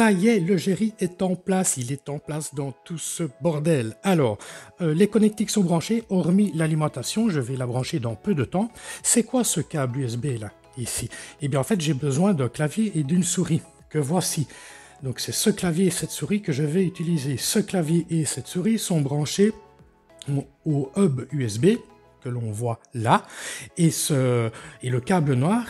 Ça y est, le Géry est en place, il est en place dans tout ce bordel. Alors, euh, les connectiques sont branchés, hormis l'alimentation, je vais la brancher dans peu de temps. C'est quoi ce câble USB là, ici? Eh bien en fait j'ai besoin d'un clavier et d'une souris, que voici. Donc c'est ce clavier et cette souris que je vais utiliser. Ce clavier et cette souris sont branchés au hub USB que l'on voit là, et, ce, et le câble noir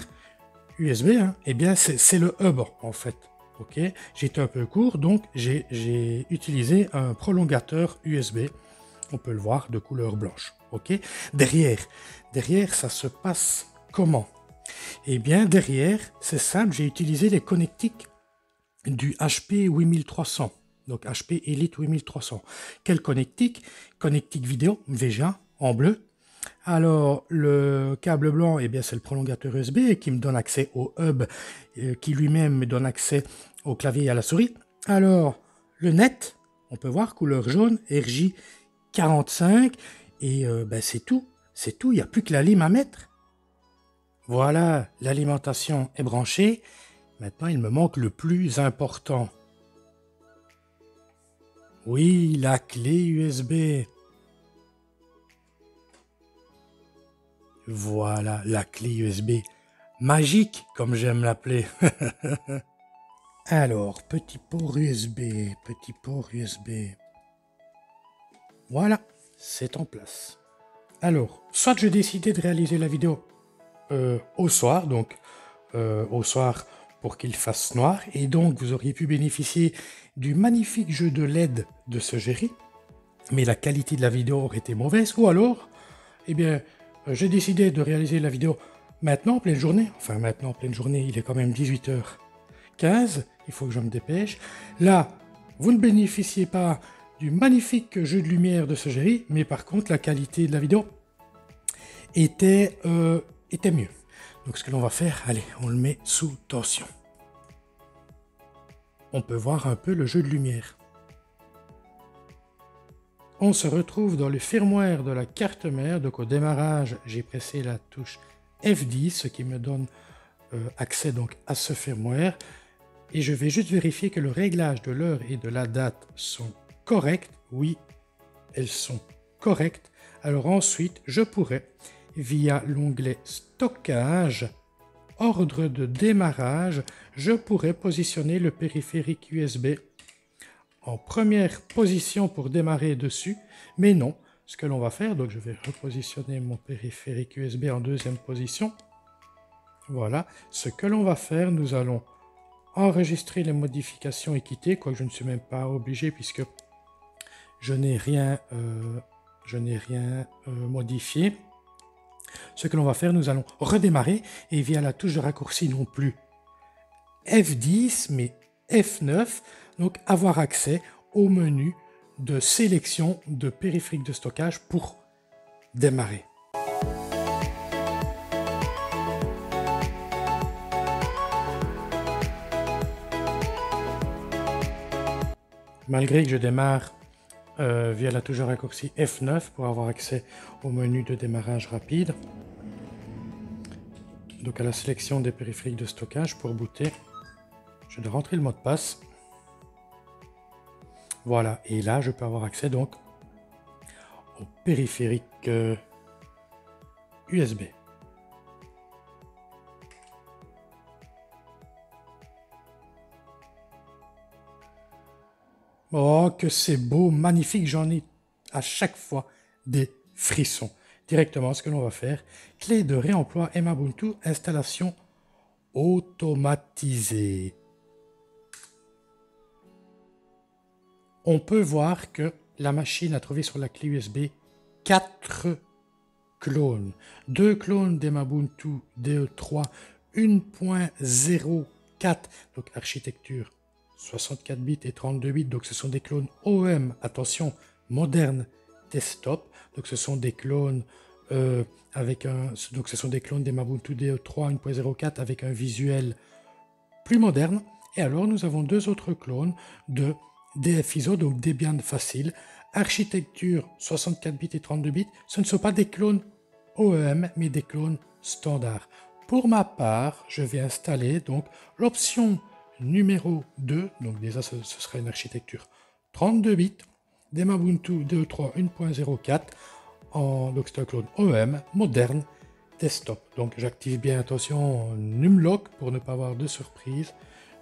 USB, hein, eh bien c'est le hub en fait. Ok, j'étais un peu court, donc j'ai utilisé un prolongateur USB. On peut le voir de couleur blanche. Ok, derrière, derrière ça se passe comment? Eh bien derrière, c'est simple, j'ai utilisé les connectiques du HP 8300. Donc HP Elite 8300. Quel connectique? Connectique vidéo VGA en bleu alors, le câble blanc, eh bien, c'est le prolongateur USB qui me donne accès au hub, euh, qui lui-même me donne accès au clavier et à la souris. Alors, le net, on peut voir couleur jaune, RJ45, et euh, ben, c'est tout. C'est tout, il n'y a plus que la lime à mettre. Voilà, l'alimentation est branchée. Maintenant, il me manque le plus important. Oui, la clé USB. Voilà la clé USB magique, comme j'aime l'appeler. Alors, petit port USB, petit port USB. Voilà, c'est en place. Alors, soit je décidais de réaliser la vidéo euh, au soir, donc euh, au soir pour qu'il fasse noir, et donc vous auriez pu bénéficier du magnifique jeu de LED de ce Géry, mais la qualité de la vidéo aurait été mauvaise, ou alors, eh bien, j'ai décidé de réaliser la vidéo maintenant en pleine journée. Enfin, maintenant en pleine journée, il est quand même 18h15. Il faut que je me dépêche. Là, vous ne bénéficiez pas du magnifique jeu de lumière de ce Géry, mais par contre, la qualité de la vidéo était, euh, était mieux. Donc, ce que l'on va faire, allez, on le met sous tension. On peut voir un peu le jeu de lumière on se retrouve dans le firmware de la carte mère. Donc au démarrage, j'ai pressé la touche F10, ce qui me donne euh, accès donc à ce firmware. Et je vais juste vérifier que le réglage de l'heure et de la date sont corrects. Oui, elles sont correctes. Alors ensuite, je pourrais, via l'onglet stockage, ordre de démarrage, je pourrais positionner le périphérique USB en première position pour démarrer dessus, mais non, ce que l'on va faire, donc je vais repositionner mon périphérique USB en deuxième position. Voilà, ce que l'on va faire, nous allons enregistrer les modifications et quitter, quoique je ne suis même pas obligé puisque je n'ai rien, euh, je n'ai rien euh, modifié. Ce que l'on va faire, nous allons redémarrer et via la touche de raccourci non plus F10 mais F9 donc avoir accès au menu de sélection de périphérique de stockage pour démarrer. Malgré que je démarre euh, via la touche raccourci F9 pour avoir accès au menu de démarrage rapide, donc à la sélection des périphériques de stockage pour booter, je dois rentrer le mot de passe voilà, et là, je peux avoir accès donc au périphérique USB. Euh, oh, que c'est beau, magnifique, j'en ai à chaque fois des frissons. Directement, ce que l'on va faire, clé de réemploi Mabuntu, installation automatisée. On peut voir que la machine a trouvé sur la clé USB 4 clones. Deux clones d'Emabuntu DE3 1.04, donc architecture 64 bits et 32 bits, donc ce sont des clones OEM, attention, moderne desktop, donc ce sont des clones euh, avec un, donc ce des clones d'Emabuntu DE3 1.04 avec un visuel plus moderne. Et alors nous avons deux autres clones de DFISO, donc Debian facile, architecture 64 bits et 32 bits, ce ne sont pas des clones OEM, mais des clones standards. Pour ma part, je vais installer l'option numéro 2, donc déjà ce, sera une architecture 32 bits, des Ubuntu 2.3 1.04 en donc c'est un clone OEM moderne desktop. Donc j'active bien attention Numlock pour ne pas avoir de surprise.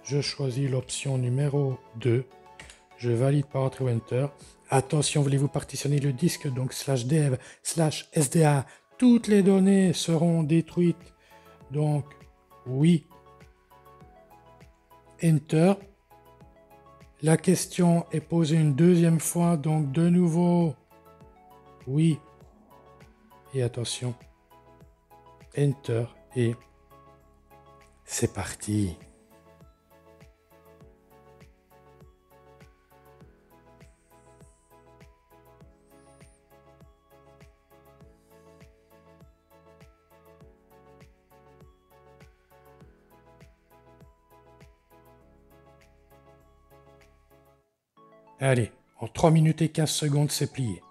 Je choisis l'option numéro 2. Je valide par Entrée Enter. Attention, voulez-vous partitionner le disque, donc slash dev, slash SDA, toutes les données seront détruites. Donc, oui. Enter. La question est posée une deuxième fois, donc de nouveau, oui. Et attention, Enter et c'est parti. Allez, en 3 minutes et 15 secondes, c'est plié.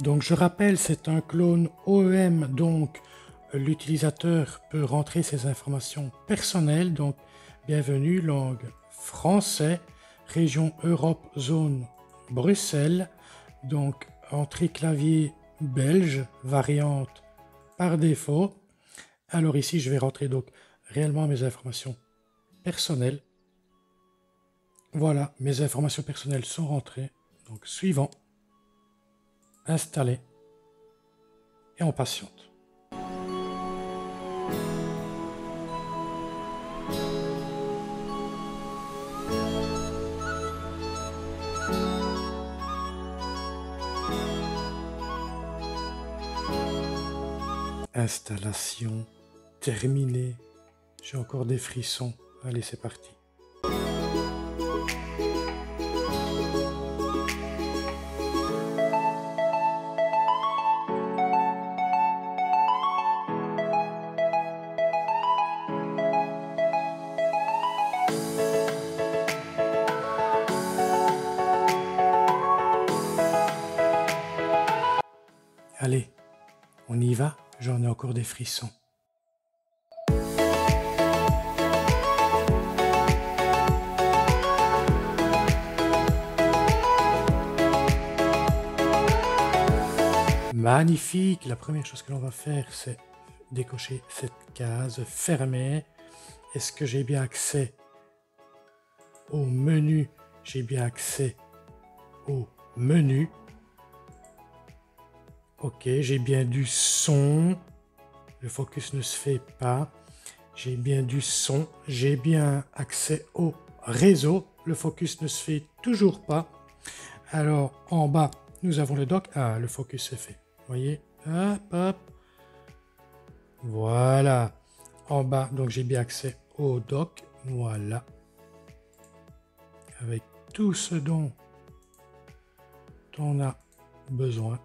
Donc je rappelle, c'est un clone OEM, donc l'utilisateur peut rentrer ses informations personnelles. Donc bienvenue, langue français, région Europe, zone Bruxelles. Donc entrée clavier belge, variante par défaut. Alors ici, je vais rentrer donc réellement mes informations personnelles. Voilà, mes informations personnelles sont rentrées. Donc suivant installé et on patiente. Installation terminée. J'ai encore des frissons. Allez, c'est parti. Allez, on y va, j'en ai encore des frissons. Magnifique La première chose que l'on va faire, c'est décocher cette case, fermer. Est-ce que j'ai bien accès au menu? J'ai bien accès au menu. Ok, j'ai bien du son. Le focus ne se fait pas. J'ai bien du son. J'ai bien accès au réseau. Le focus ne se fait toujours pas. Alors, en bas, nous avons le dock. Ah, le focus se fait. Voyez? Hop, hop. Voilà. En bas, donc j'ai bien accès au dock. Voilà. Avec tout ce dont on a besoin.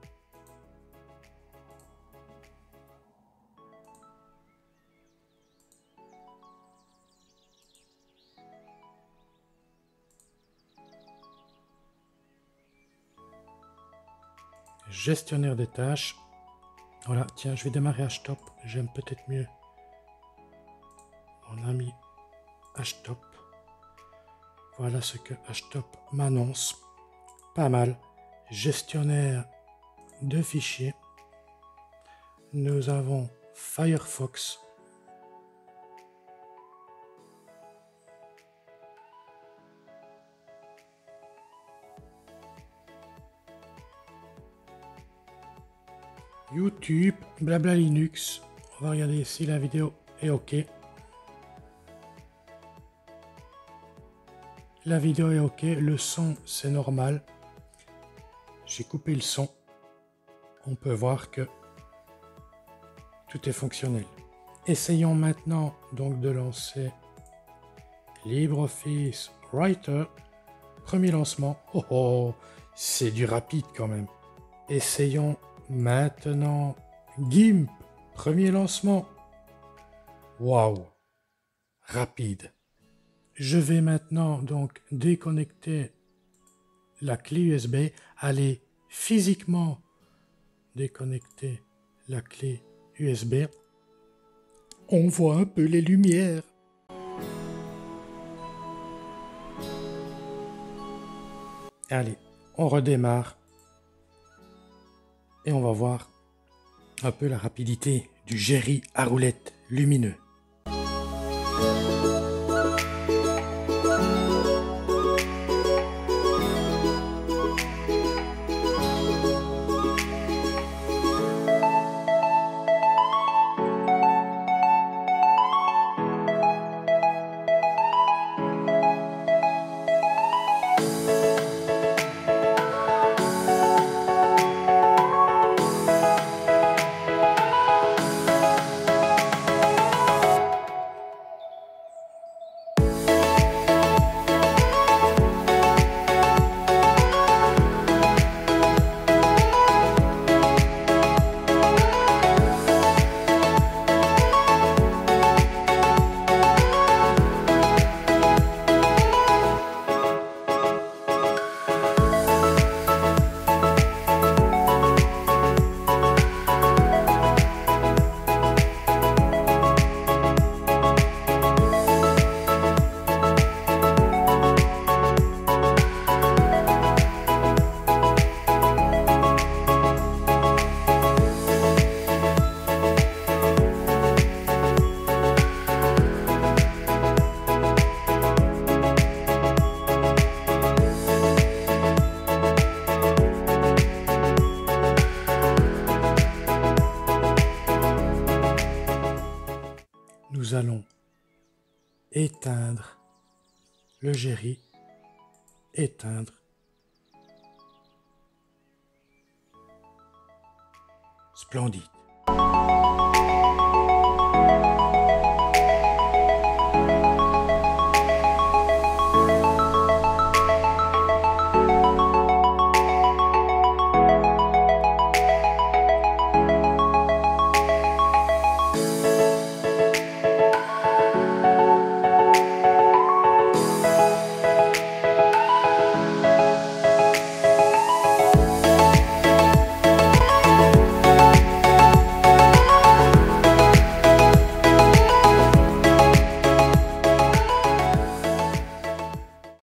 Gestionnaire des tâches. Voilà, tiens, je vais démarrer HTOP. J'aime peut-être mieux mon ami HTOP. Voilà ce que HTOP m'annonce. Pas mal. Gestionnaire de fichiers. Nous avons Firefox YouTube, blabla Linux. On va regarder si la vidéo est OK. La vidéo est OK, le son c'est normal. J'ai coupé le son. On peut voir que tout est fonctionnel. Essayons maintenant donc de lancer LibreOffice Writer. Premier lancement. Oh oh, c'est du rapide quand même. Essayons maintenant GIMP. Premier lancement. Waouh, rapide. Je vais maintenant donc déconnecter la clé USB, aller physiquement déconnecter la clé USB. On voit un peu les lumières. Allez, on redémarre et on va voir un peu la rapidité du Jerry à roulette lumineux. Nous allons éteindre le géry, éteindre. Splendide.